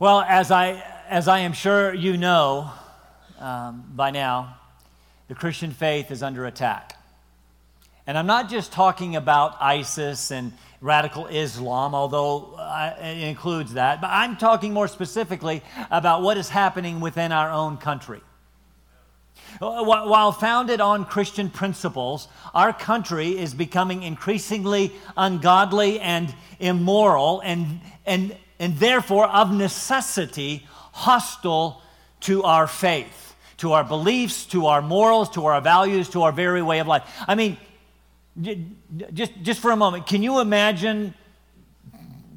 Well, as I, as I am sure you know um, by now, the Christian faith is under attack. And I'm not just talking about ISIS and radical Islam, although uh, it includes that, but I'm talking more specifically about what is happening within our own country. While founded on Christian principles, our country is becoming increasingly ungodly and immoral and, and, and therefore, of necessity, hostile to our faith, to our beliefs, to our morals, to our values, to our very way of life. I mean, just, just for a moment, can you imagine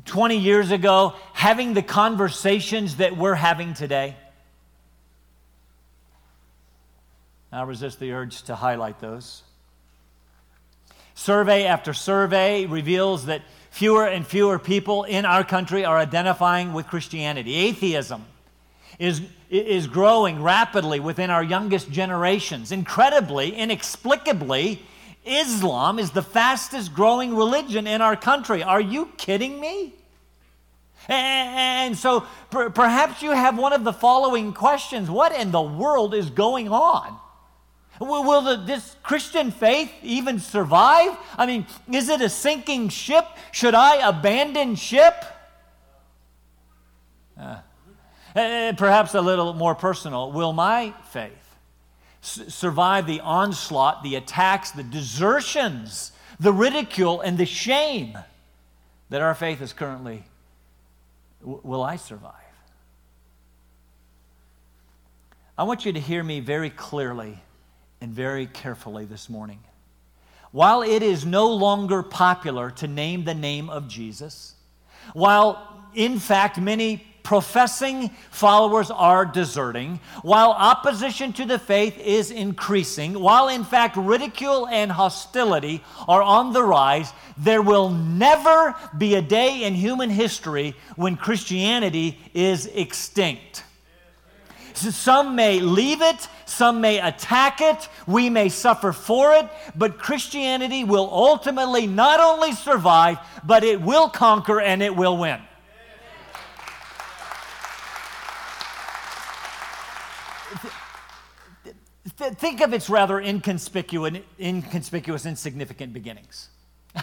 20 years ago having the conversations that we're having today? I'll resist the urge to highlight those. Survey after survey reveals that fewer and fewer people in our country are identifying with Christianity. Atheism is, is growing rapidly within our youngest generations. Incredibly, inexplicably, Islam is the fastest growing religion in our country. Are you kidding me? And so perhaps you have one of the following questions What in the world is going on? Will the, this Christian faith even survive? I mean, is it a sinking ship? Should I abandon ship? Uh, perhaps a little more personal. Will my faith survive the onslaught, the attacks, the desertions, the ridicule, and the shame that our faith is currently? will I survive? I want you to hear me very clearly and very carefully this morning. While it is no longer popular to name the name of Jesus, while in fact many professing followers are deserting, while opposition to the faith is increasing, while in fact ridicule and hostility are on the rise, there will never be a day in human history when Christianity is extinct. Some may leave it, some may attack it, we may suffer for it, but Christianity will ultimately not only survive, but it will conquer and it will win. Think of its rather inconspicuous, inconspicuous, insignificant beginnings.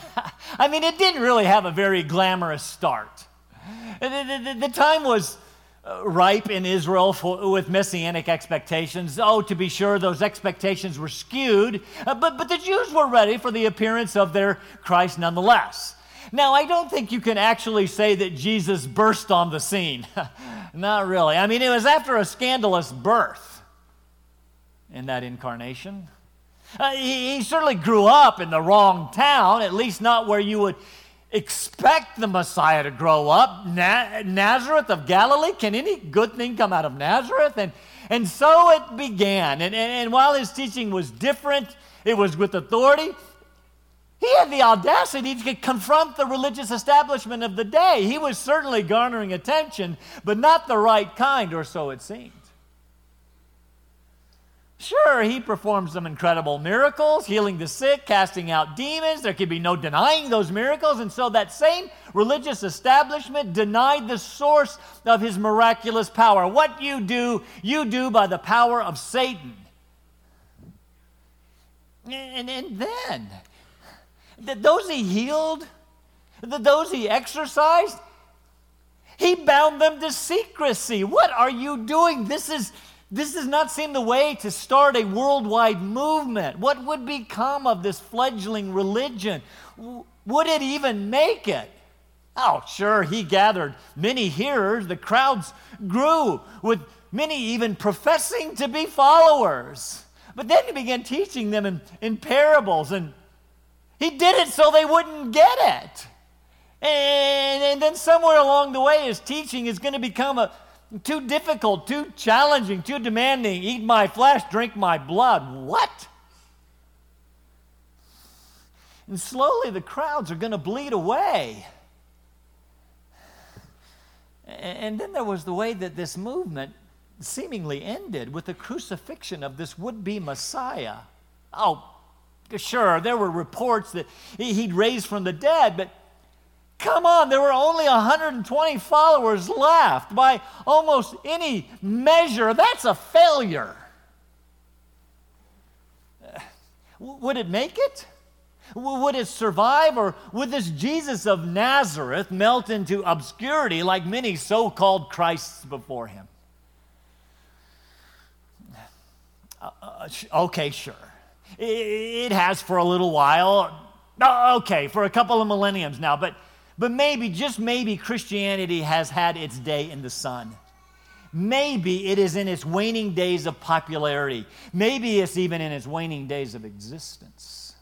I mean, it didn't really have a very glamorous start. The, the, the time was ripe in Israel for, with messianic expectations. Oh, to be sure, those expectations were skewed, uh, but, but the Jews were ready for the appearance of their Christ nonetheless. Now, I don't think you can actually say that Jesus burst on the scene. Not really. I mean, it was after a scandalous birth in that incarnation. Uh, he, he certainly grew up in the wrong town, at least not where you would expect the Messiah to grow up. Na- Nazareth of Galilee, can any good thing come out of Nazareth? And, and so it began. And, and, and while his teaching was different, it was with authority. He had the audacity to confront the religious establishment of the day. He was certainly garnering attention, but not the right kind, or so it seemed. Sure, he performed some incredible miracles, healing the sick, casting out demons. There could be no denying those miracles. And so that same religious establishment denied the source of his miraculous power. What you do, you do by the power of Satan. And, and then, those he healed, those he exorcised, he bound them to secrecy. What are you doing? This is this does not seem the way to start a worldwide movement. What would become of this fledgling religion? Would it even make it? Oh, sure, he gathered many hearers. The crowds grew, with many even professing to be followers. But then he began teaching them in, in parables, and he did it so they wouldn't get it. And, and then somewhere along the way, his teaching is going to become a, too difficult, too challenging, too demanding. Eat my flesh, drink my blood. What? And slowly the crowds are going to bleed away. And then there was the way that this movement seemingly ended with the crucifixion of this would be Messiah. Oh, sure, there were reports that he'd raised from the dead, but Come on, there were only 120 followers left. By almost any measure, that's a failure. Would it make it? Would it survive, or would this Jesus of Nazareth melt into obscurity like many so called Christs before him? Uh, uh, okay, sure. It has for a little while. Uh, okay, for a couple of millenniums now, but, but maybe, just maybe, Christianity has had its day in the sun. Maybe it is in its waning days of popularity. Maybe it's even in its waning days of existence.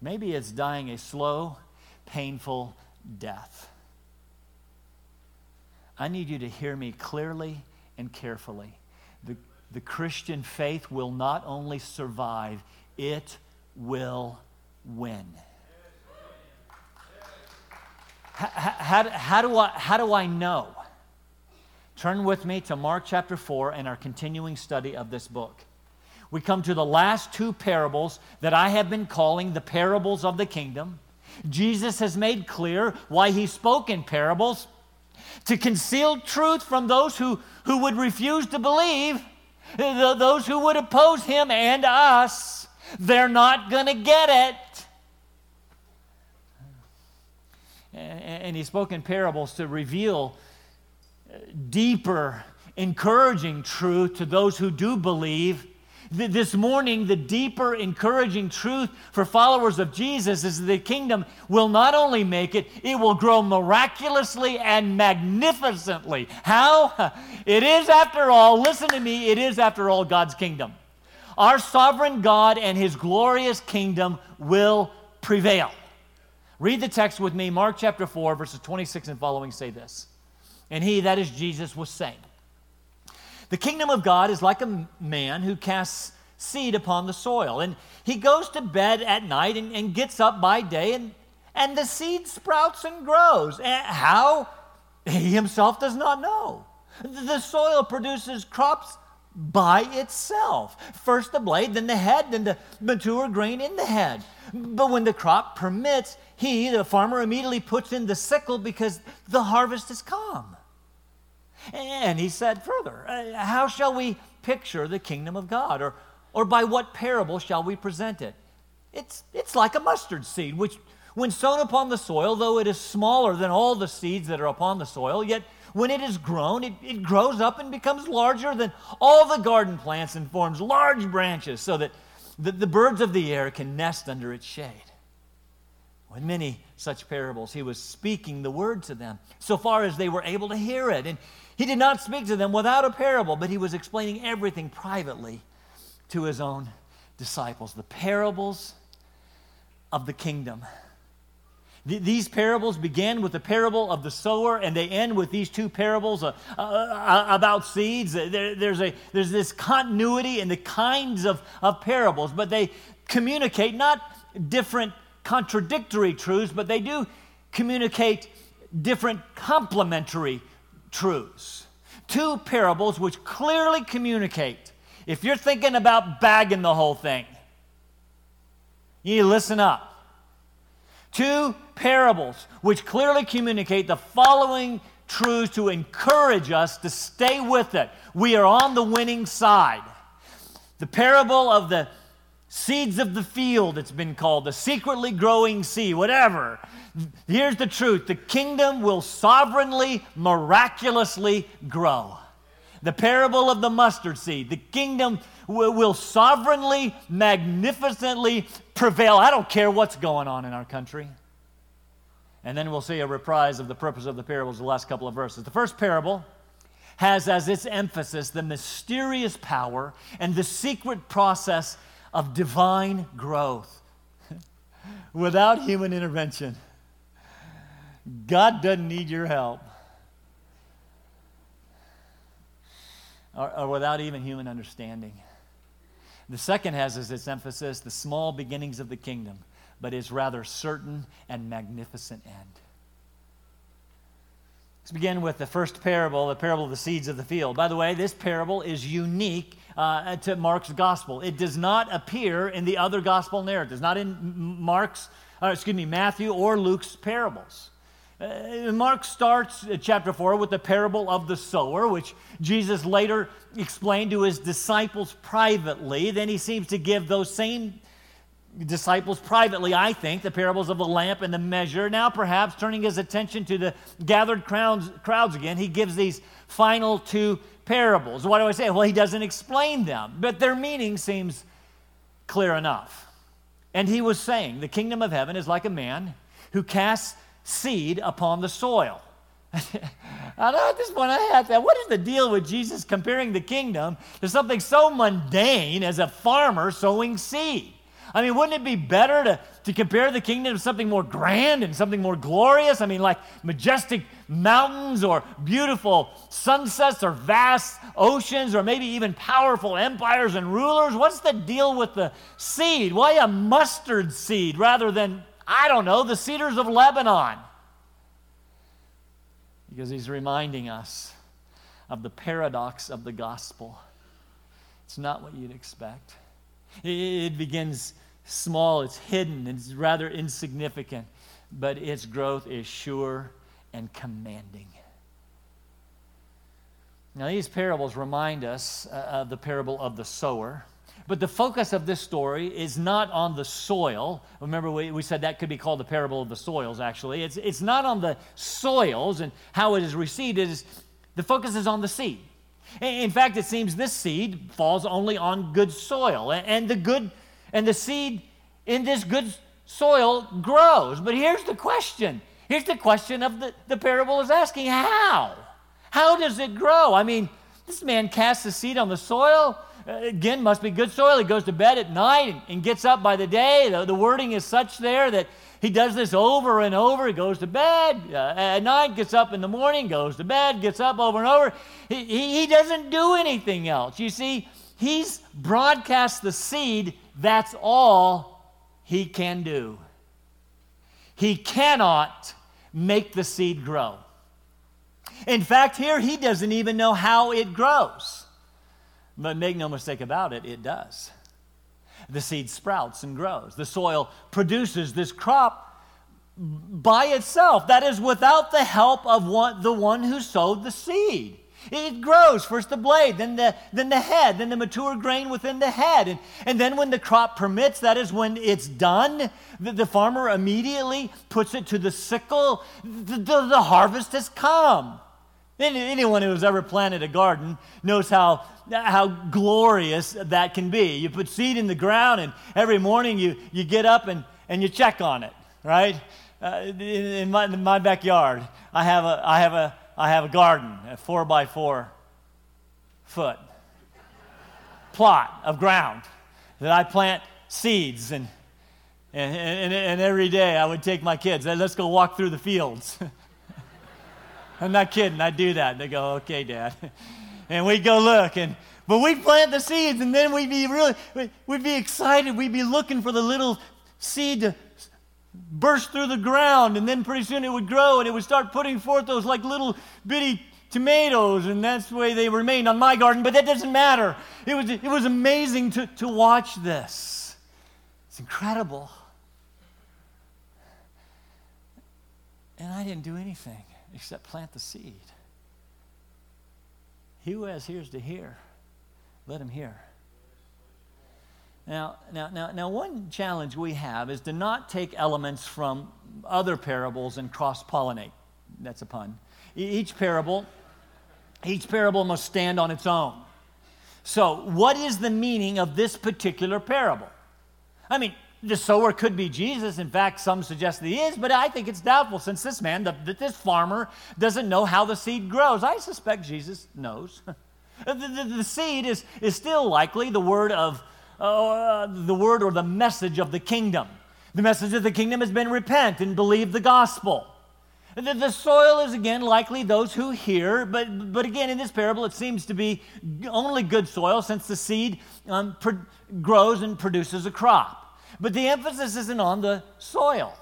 Maybe it's dying a slow, painful death. I need you to hear me clearly and carefully. The, the Christian faith will not only survive, it will win. How, how, how, do I, how do I know? Turn with me to Mark chapter 4 and our continuing study of this book. We come to the last two parables that I have been calling the parables of the kingdom. Jesus has made clear why he spoke in parables to conceal truth from those who, who would refuse to believe, those who would oppose him and us. They're not going to get it. And he spoke in parables to reveal uh, deeper, encouraging truth to those who do believe this morning, the deeper, encouraging truth for followers of Jesus is that the kingdom will not only make it, it will grow miraculously and magnificently. How? It is, after all, listen to me, it is, after all, God's kingdom. Our sovereign God and his glorious kingdom will prevail. Read the text with me, Mark chapter 4, verses 26 and following say this. And he, that is Jesus, was saying, the kingdom of God is like a man who casts seed upon the soil. And he goes to bed at night and, and gets up by day, and, and the seed sprouts and grows. And how? He himself does not know. The soil produces crops by itself. First the blade, then the head, then the mature grain in the head. But when the crop permits, he, the farmer, immediately puts in the sickle because the harvest is come. And he said further, uh, How shall we picture the kingdom of God? Or, or by what parable shall we present it? It's, it's like a mustard seed, which, when sown upon the soil, though it is smaller than all the seeds that are upon the soil, yet when it is grown, it, it grows up and becomes larger than all the garden plants and forms large branches so that the, the birds of the air can nest under its shade. With many such parables, he was speaking the word to them so far as they were able to hear it. And he did not speak to them without a parable, but he was explaining everything privately to his own disciples. The parables of the kingdom. These parables begin with the parable of the sower, and they end with these two parables uh, uh, uh, about seeds. There, there's, a, there's this continuity in the kinds of, of parables, but they communicate not different contradictory truths, but they do communicate different complementary truths. Two parables which clearly communicate. If you're thinking about bagging the whole thing, you listen up. Two parables which clearly communicate the following truths to encourage us to stay with it. We are on the winning side. The parable of the seeds of the field, it's been called, the secretly growing seed, whatever. Here's the truth the kingdom will sovereignly, miraculously grow. The parable of the mustard seed, the kingdom will, sovereignly, magnificently prevail. I don't care what's going on in our country. And then we'll see a reprise of the purpose of the parables, the last couple of verses. The first parable has as its emphasis the mysterious power and the secret process of divine growth without human intervention. God doesn't need your help. Or, or, without even human understanding. The second has as its emphasis the small beginnings of the kingdom, but its rather certain and magnificent end. Let's begin with the first parable, the parable of the seeds of the field. By the way, this parable is unique uh, to Mark's gospel. It does not appear in the other gospel narratives, not in Mark's, uh, excuse me, Matthew or Luke's parables. Uh, Mark starts uh, chapter 4 with the parable of the sower, which Jesus later explained to his disciples privately. Then he seems to give those same disciples privately, I think, the parables of the lamp and the measure. Now, perhaps turning his attention to the gathered crowds, crowds again, he gives these final two parables. Why do I say? Well, he doesn't explain them, but their meaning seems clear enough. And he was saying, The kingdom of heaven is like a man who casts seed upon the soil. I know at this point I had that. What is the deal with Jesus comparing the kingdom to something so mundane as a farmer sowing seed? I mean, wouldn't it be better to, to compare the kingdom to something more grand and something more glorious? I mean, like majestic mountains or beautiful sunsets or vast oceans or maybe even powerful empires and rulers? What's the deal with the seed? Why a mustard seed rather than, I don't know, the cedars of Lebanon? Because he's reminding us of the paradox of the gospel. It's not what you'd expect. It begins small, it's hidden, it's rather insignificant, but its growth is sure and commanding. Now, these parables remind us uh, of the parable of the sower. But the focus of this story is not on the soil. Remember, we, we said that could be called the parable of the soils, actually. It's, it's not on the soils and how it is received. It is, the focus is on the seed. In fact, it seems this seed falls only on good soil, and the good and the seed in this good soil grows. But here's the question. Here's the question of the, the parable is asking how? How does it grow? I mean, this man casts the seed on the soil. Again, must be good soil. He goes to bed at night and, and gets up by the day. The, the, wording is such there that he does this over and over. He goes to bed uh, at night, gets up in the morning, goes to bed, gets up over and over. He, he, he doesn't do anything else. You see, he's broadcast the seed. That's all he can do. He cannot make the seed grow. In fact, here he doesn't even know how it grows. But make no mistake about it, it does. The seed sprouts and grows. The soil produces this crop by itself. That is, without the help of one, the one who sowed the seed. It grows, first the blade, then the, then the head, then the mature grain within the head. And, and then when the crop permits, that is when it's done, the, the farmer immediately puts it to the sickle. The, the, the harvest has come. Anyone who has ever planted a garden knows how, how glorious that can be. You put seed in the ground, and every morning you, you get up and, and you check on it, right? Uh, in, in, my, in my backyard, I have, a, I, have a, I have a garden, a four by four foot plot of ground that I plant seeds. And, and, and, and every day I would take my kids, let's go walk through the fields. I'm not kidding. I do that. They go, okay, Dad. And we go look, and but we'd plant the seeds, and then we'd be really, we'd be excited. We'd be looking for the little seed to burst through the ground, and then pretty soon it would grow, and it would start putting forth those like little bitty tomatoes, and that's the way they remained on my garden. But that doesn't matter. It was, it was amazing to, to watch this. It's incredible. And I didn't do anything except plant the seed. He who has ears to hear, let him hear. Now, now, now, now, one challenge we have is to not take elements from other parables and cross pollinate. That's a pun. Each parable, each parable must stand on its own. So, what is the meaning of this particular parable? I mean, the sower could be Jesus. In fact, some suggest that he is, but I think it's doubtful since this man, the, this farmer, doesn't know how the seed grows. I suspect Jesus knows. the, the, the, seed is, is still likely the word of uh, the word or the message of the kingdom. The message of the kingdom has been repent and believe the gospel. The, the soil is again likely those who hear, but, but again, in this parable, it seems to be only good soil since the seed um, pro- grows and produces a crop. But the emphasis isn't on the soil.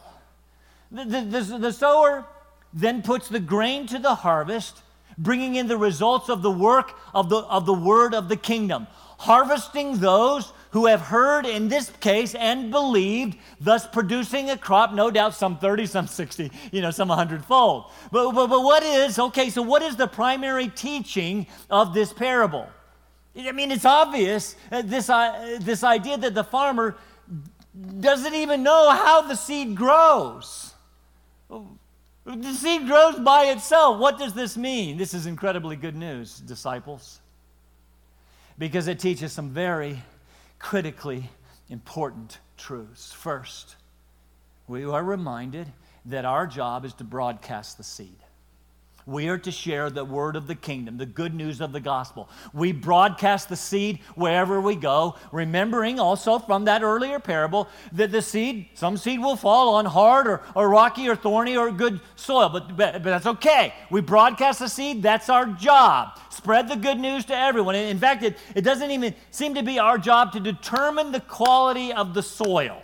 The, the, the, the sower then puts the grain to the harvest, bringing in the results of the work of the, of the word of the kingdom, harvesting those who have heard in this case and believed, thus producing a crop, no doubt some 30, some 60, you know, some 100 fold. But, but, but what is, okay, so what is the primary teaching of this parable? I mean, it's obvious uh, this, uh, this idea that the farmer doesn't even know how the seed grows. The seed grows by itself. What does this mean? This is incredibly good news, disciples, because it teaches some very critically important truths. First, we are reminded that our job is to broadcast the seed. We are to share the word of the kingdom, the good news of the gospel. We broadcast the seed wherever we go, remembering also from that earlier parable that the seed, some seed will fall on hard or, or rocky or thorny or good soil, but, but, but that's okay. We broadcast the seed, that's our job. Spread the good news to everyone. In fact, it, it doesn't even seem to be our job to determine the quality of the soil.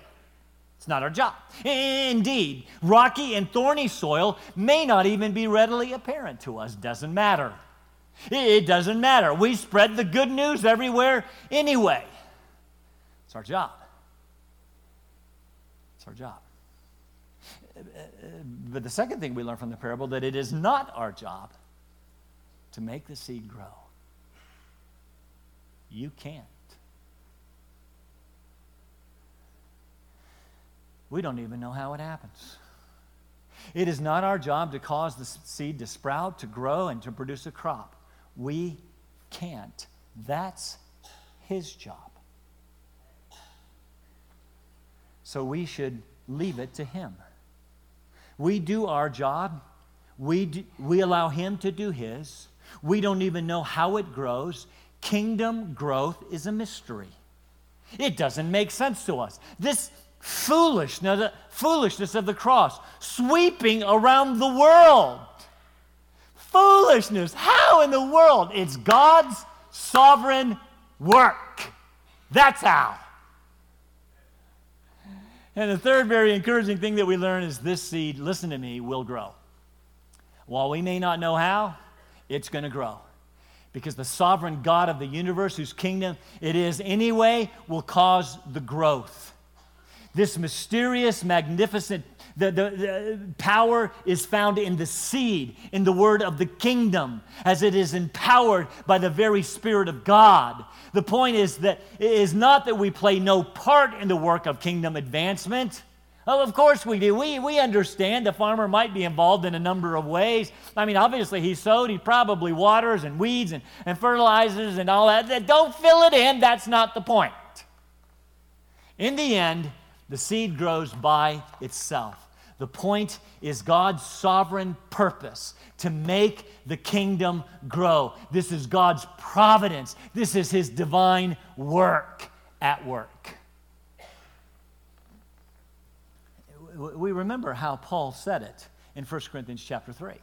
It's not our job. Indeed, rocky and thorny soil may not even be readily apparent to us. Doesn't matter. It doesn't matter. We spread the good news everywhere anyway. It's our job. It's our job. But the second thing we learn from the parable that it is not our job to make the seed grow. You can't. We don't even know how it happens. It is not our job to cause the seed to sprout, to grow, and to produce a crop. We can't. That's His job. So we should leave it to Him. We do our job, we, do, we allow Him to do His. We don't even know how it grows. Kingdom growth is a mystery. It doesn't make sense to us. This foolishness, foolishness of the cross, sweeping around the world. Foolishness. How in the world? It's God's sovereign work. That's how. And the third very encouraging thing that we learn is this seed, listen to me, will grow. While we may not know how, it's going to grow. Because the sovereign God of the universe, whose kingdom it is anyway, will cause the growth. This mysterious, magnificent the, the, the, power is found in the seed, in the word of the kingdom, as it is empowered by the very Spirit of God. The point is that it is not that we play no part in the work of kingdom advancement. Well, of course we do. We, we understand the farmer might be involved in a number of ways. I mean, obviously he sowed, he probably waters and weeds and, and fertilizes and all that. Don't fill it in, that's not the point. In the end, the seed grows by itself. The point is God's sovereign purpose to make the kingdom grow. This is God's providence. This is his divine work at work. We remember how Paul said it in 1 Corinthians chapter 3.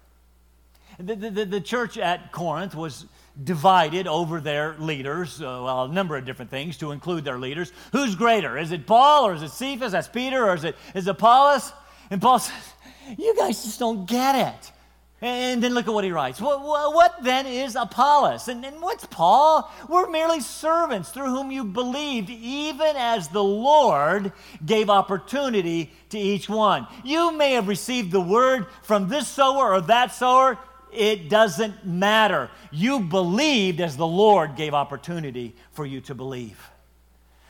The, the, the church at Corinth was divided over their leaders, uh, well, a number of different things to include their leaders. Who's greater? Is it Paul or is it Cephas? That's Peter or is it is it Apollos? And Paul says, You guys just don't get it. And then look at what he writes. What, what, what then is Apollos? And, and what's Paul? We're merely servants through whom you believed, even as the Lord gave opportunity to each one. You may have received the word from this sower or that sower it doesn't matter. You believed as the Lord gave opportunity for you to believe.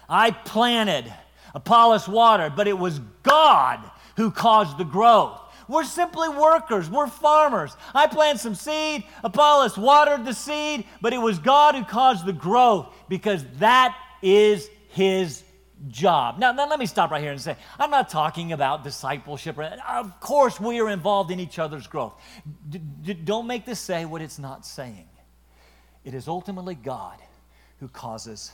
I planted, Apollos watered, but it was God who caused the growth. We're simply workers. We're farmers. I planted some seed. Apollos watered the seed, but it was God who caused the growth because that is his job. Now, now, let me stop right here and say, I'm not talking about discipleship. Of course, we are involved in each other's growth. D- d- don't make this say what it's not saying. It is ultimately God who causes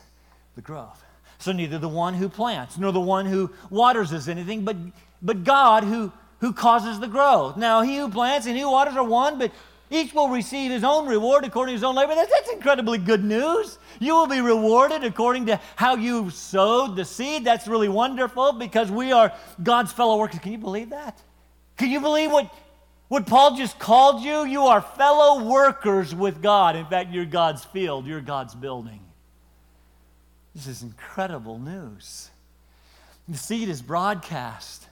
the growth. So neither the one who plants nor the one who waters is anything, but, but God who, who causes the growth. Now, he who plants and he who waters are one, but each will receive his own reward according to his own labor. That's, that's incredibly good news. You will be rewarded according to how you sowed the seed. That's really wonderful because we are God's fellow workers. Can you believe that? Can you believe what, What Paul just called you, you are fellow workers with God. In fact, you're God's field, you're God's building. This is incredible news. The seed is broadcast,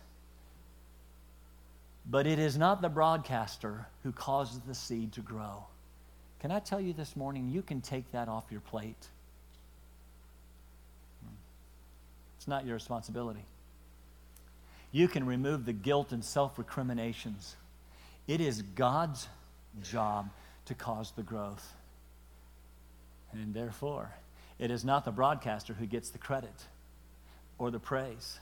but it is not the broadcaster who causes the seed to grow. Can I tell you this morning, you can take that off your plate? It's not your responsibility. You can remove the guilt and self recriminations. It is God's job to cause the growth. And therefore, it is not the broadcaster who gets the credit or the praise.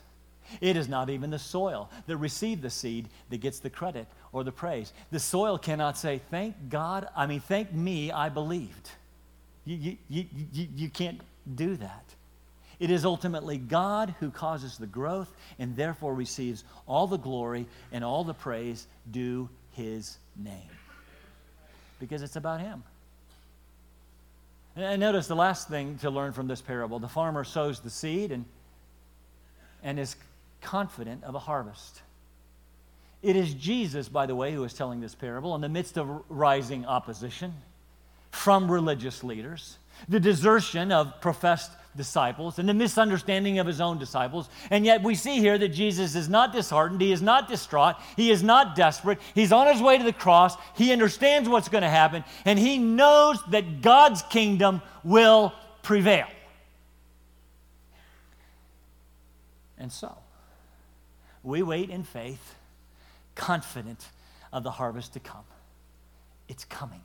It is not even the soil that received the seed that gets the credit or the praise. The soil cannot say, Thank God, I mean, thank me, I believed. You, you, you, you, can't do that. It is ultimately God who causes the growth and therefore receives all the glory and all the praise due his name. Because it's about him. And notice the last thing to learn from this parable the farmer sows the seed and, and is confident of a harvest. It is Jesus, by the way, who is telling this parable in the midst of rising opposition from religious leaders, the desertion of professed disciples and the misunderstanding of his own disciples. And yet we see here that Jesus is not disheartened, he is not distraught, he is not desperate. He's on his way to the cross, he understands what's going to happen, and he knows that God's kingdom will prevail. And so, we wait in faith, confident of the harvest to come. It's coming.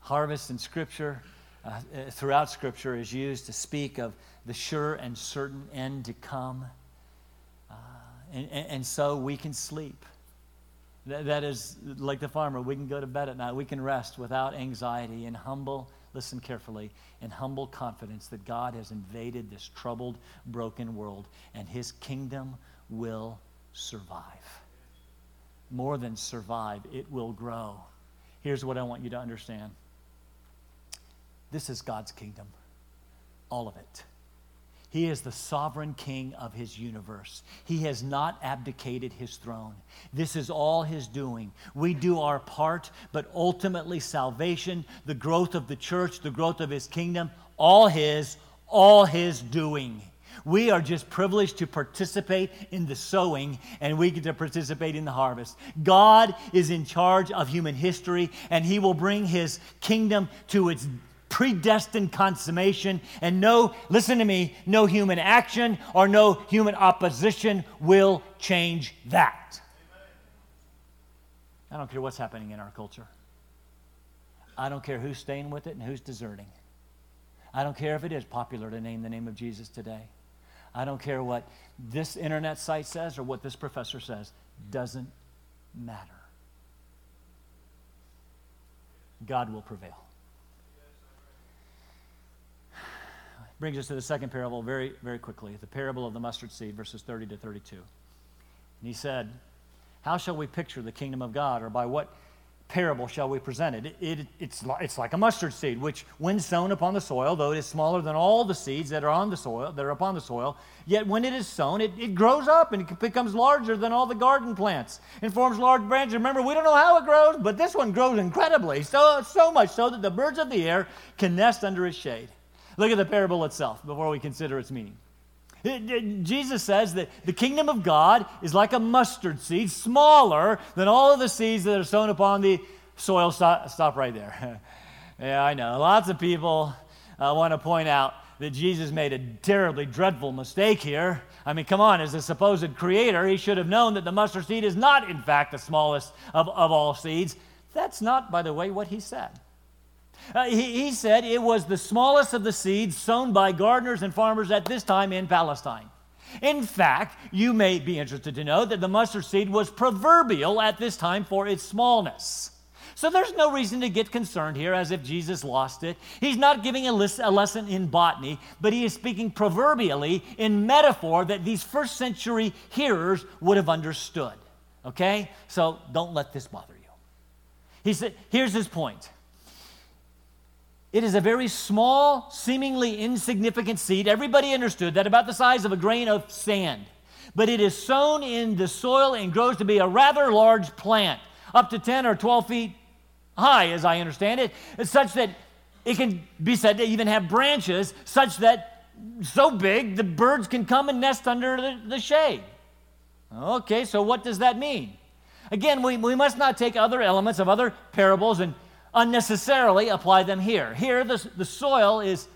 Harvest in Scripture uh, uh, throughout Scripture is used to speak of the sure and certain end to come. Uh, and, and, so we can sleep. That, that is like the farmer. We can go to bed at night. We can rest without anxiety and humble, listen carefully, in humble confidence that God has invaded this troubled, broken world and his kingdom will survive. More than survive, it will grow. Here's what I want you to understand this is God's kingdom, all of it. He is the sovereign king of his universe. He has not abdicated his throne. This is all his doing. We do our part, but ultimately, salvation, the growth of the church, the growth of his kingdom, all his, all his doing. We are just privileged to participate in the sowing and we get to participate in the harvest. God is in charge of human history and he will bring his kingdom to its predestined consummation, and no, listen to me, no human action or no human opposition will change that. I don't care what's happening in our culture. I don't care who's staying with it and who's deserting. I don't care if it is popular to name the name of Jesus today. I don't care what this internet site says or what this professor says. Doesn't matter. God will prevail. Brings us to the second parable very, very quickly the parable of the mustard seed, verses 30 to 32. And he said, How shall we picture the kingdom of God, or by what parable shall we present it? it, it it's, it's like a mustard seed, which, when sown upon the soil, though it is smaller than all the seeds that are on the soil, that are upon the soil, yet when it is sown, it, it grows up and it becomes larger than all the garden plants and forms large branches. Remember, we don't know how it grows, but this one grows incredibly, so, so much so that the birds of the air can nest under its shade. Look at the parable itself before we consider its meaning. Jesus says that the kingdom of God is like a mustard seed, smaller than all of the seeds that are sown upon the soil. Stop, stop right there. yeah, I know. Lots of people uh, want to point out that Jesus made a terribly dreadful mistake here. I mean, come on, as a supposed creator, he should have known that the mustard seed is not, in fact, the smallest of, of all seeds. That's not, by the way, what he said. Uh, he, he said it was the smallest of the seeds sown by gardeners and farmers at this time in Palestine. In fact, you may be interested to know that the mustard seed was proverbial at this time for its smallness. So there's no reason to get concerned here as if Jesus lost it. He's not giving a, a, lesson in botany, but he is speaking proverbially in metaphor that these first century hearers would have understood. Okay? So don't let this bother you. He said, here's his point. It is a very small, seemingly insignificant seed. Everybody understood that, about the size of a grain of sand. but it is sown in the soil and grows to be a rather large plant, up to 10 or 12 feet high, as I understand it, such that it can be said to even have branches, such that so big the birds can come and nest under the, the shade. Okay, so what does that mean? Again, we, we must not take other elements of other parables and unnecessarily apply them here. Here, the, the soil is,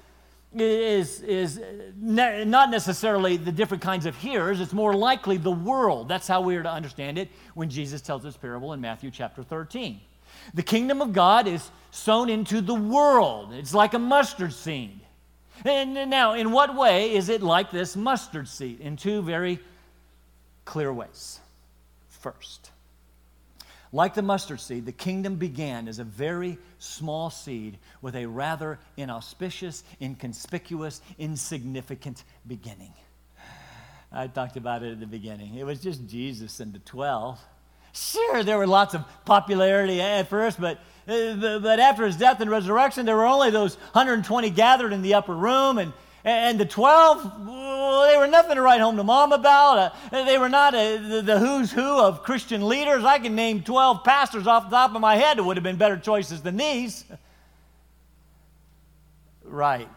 is, is ne- not necessarily the different kinds of hearers, it's more likely the world. That's how we are to understand it when Jesus tells this parable in Matthew chapter 13. The kingdom of God is sown into the world, it's like a mustard seed. And now, in what way is it like this mustard seed? In two very clear ways. First, like the mustard seed, the kingdom began as a very small seed with a rather inauspicious, inconspicuous, insignificant beginning. I talked about it at the beginning. It was just Jesus and the 12. Sure, there were lots of popularity at first, but, uh, but after his death and resurrection, there were only those 120 gathered in the upper room, and, and the 12, well, they were nothing to write home to mom about. Uh, they were not a, the, the, who's who of Christian leaders. I can name 12 pastors off the top of my head that would have been better choices than these. Right.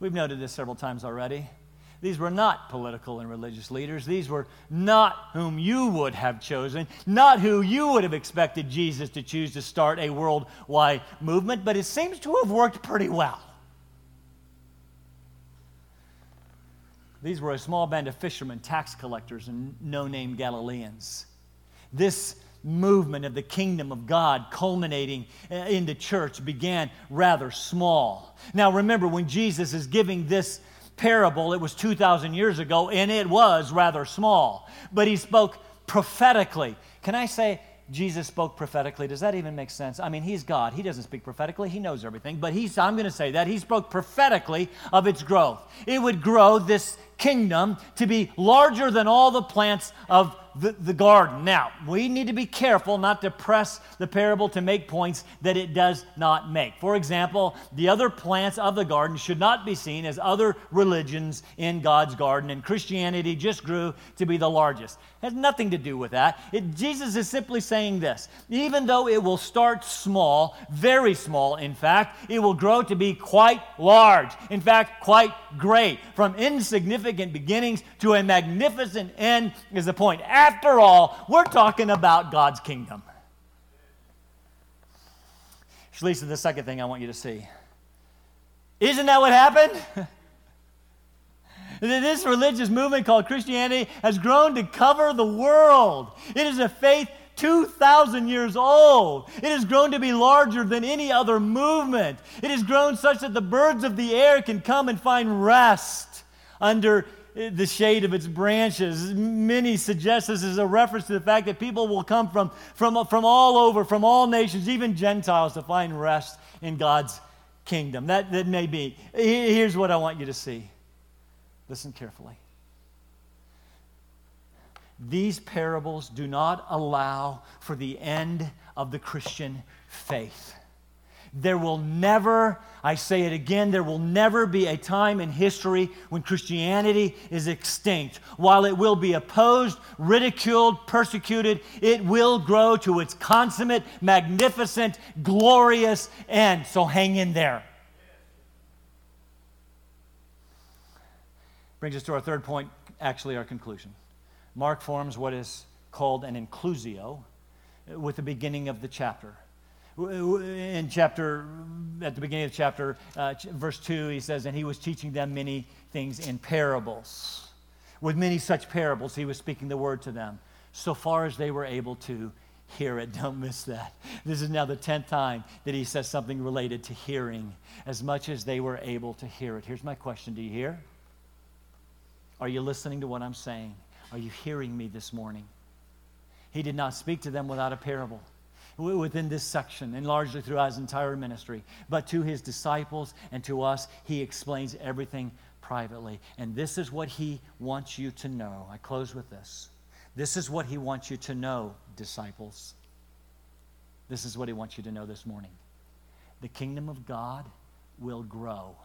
We've noted this several times already. These were not political and religious leaders. These were not whom you would have chosen, not who you would have expected Jesus to choose to start a worldwide movement, but it seems to have worked pretty well. These were a small band of fishermen, tax collectors, and no name Galileans. This movement of the kingdom of God culminating uh, in the church began rather small. Now, remember, when Jesus is giving this parable, it was 2,000 years ago, and it was rather small, but he spoke prophetically. Can I say, Jesus spoke prophetically. Does that even make sense? I mean, he's God. He doesn't speak prophetically. He knows everything. But he's, I'm going to say that. He spoke prophetically of its growth. It would grow this kingdom to be larger than all the plants of the, the garden. Now, we need to be careful not to press the parable to make points that it does not make. For example, the other plants of the garden should not be seen as other religions in God's garden, and Christianity just grew to be the largest. It has nothing to do with that. It, Jesus is simply saying this even though it will start small, very small, in fact, it will grow to be quite large. In fact, quite great. From insignificant beginnings to a magnificent end is the point. After all, we're talking about God's kingdom. Which leads to the second thing I want you to see. Isn't that what happened? this religious movement called Christianity has grown to cover the world. It is a faith 2,000 years old. It has grown to be larger than any other movement. It has grown such that the birds of the air can come and find rest under the shade of its branches. Many suggest this is a reference to the fact that people will come from, from, from all over, from all nations, even Gentiles, to find rest in God's kingdom. That, that may be. Here's what I want you to see. Listen carefully. These parables do not allow for the end of the Christian faith. There will never, I say it again, there will never be a time in history when Christianity is extinct. While it will be opposed, ridiculed, persecuted, it will grow to its consummate, magnificent, glorious end. So hang in there. Brings us to our third point, actually, our conclusion. Mark forms what is called an inclusio with the beginning of the chapter in chapter, at the beginning of chapter, uh, verse 2, he says, And he was teaching them many things in parables. With many such parables, he was speaking the word to them, so far as they were able to hear it. Don't miss that. This is now the 10th time that he says something related to hearing, as much as they were able to hear it. Here's my question Do you hear? Are you listening to what I'm saying? Are you hearing me this morning? He did not speak to them without a parable within this section and largely throughout his entire ministry. But to his disciples and to us, he explains everything privately. And this is what he wants you to know. I close with this. This is what he wants you to know, disciples. This is what he wants you to know this morning. The kingdom of God will grow,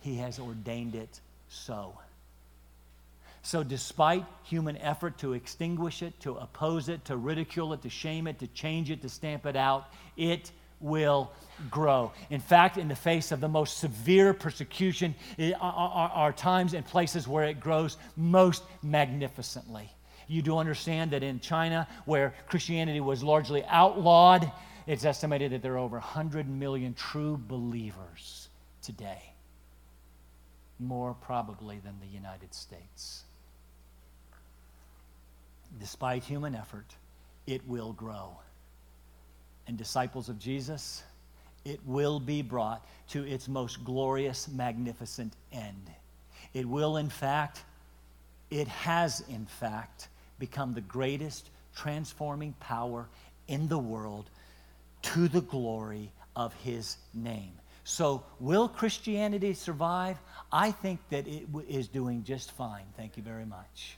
he has ordained it so. So, despite human effort to extinguish it, to oppose it, to ridicule it, to shame it, to change it, to stamp it out, it will grow. In fact, in the face of the most severe persecution, are times and places where it grows most magnificently. You do understand that in China, where Christianity was largely outlawed, it's estimated that there are over 100 million true believers today, more probably than the United States. Despite human effort, it will grow. And disciples of Jesus, it will be brought to its most glorious, magnificent end. It will, in fact, it has, in fact, become the greatest transforming power in the world to the glory of his name. So, will Christianity survive? I think that it is doing just fine. Thank you very much.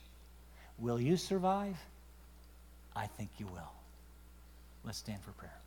Will you survive? I think you will. Let's stand for prayer.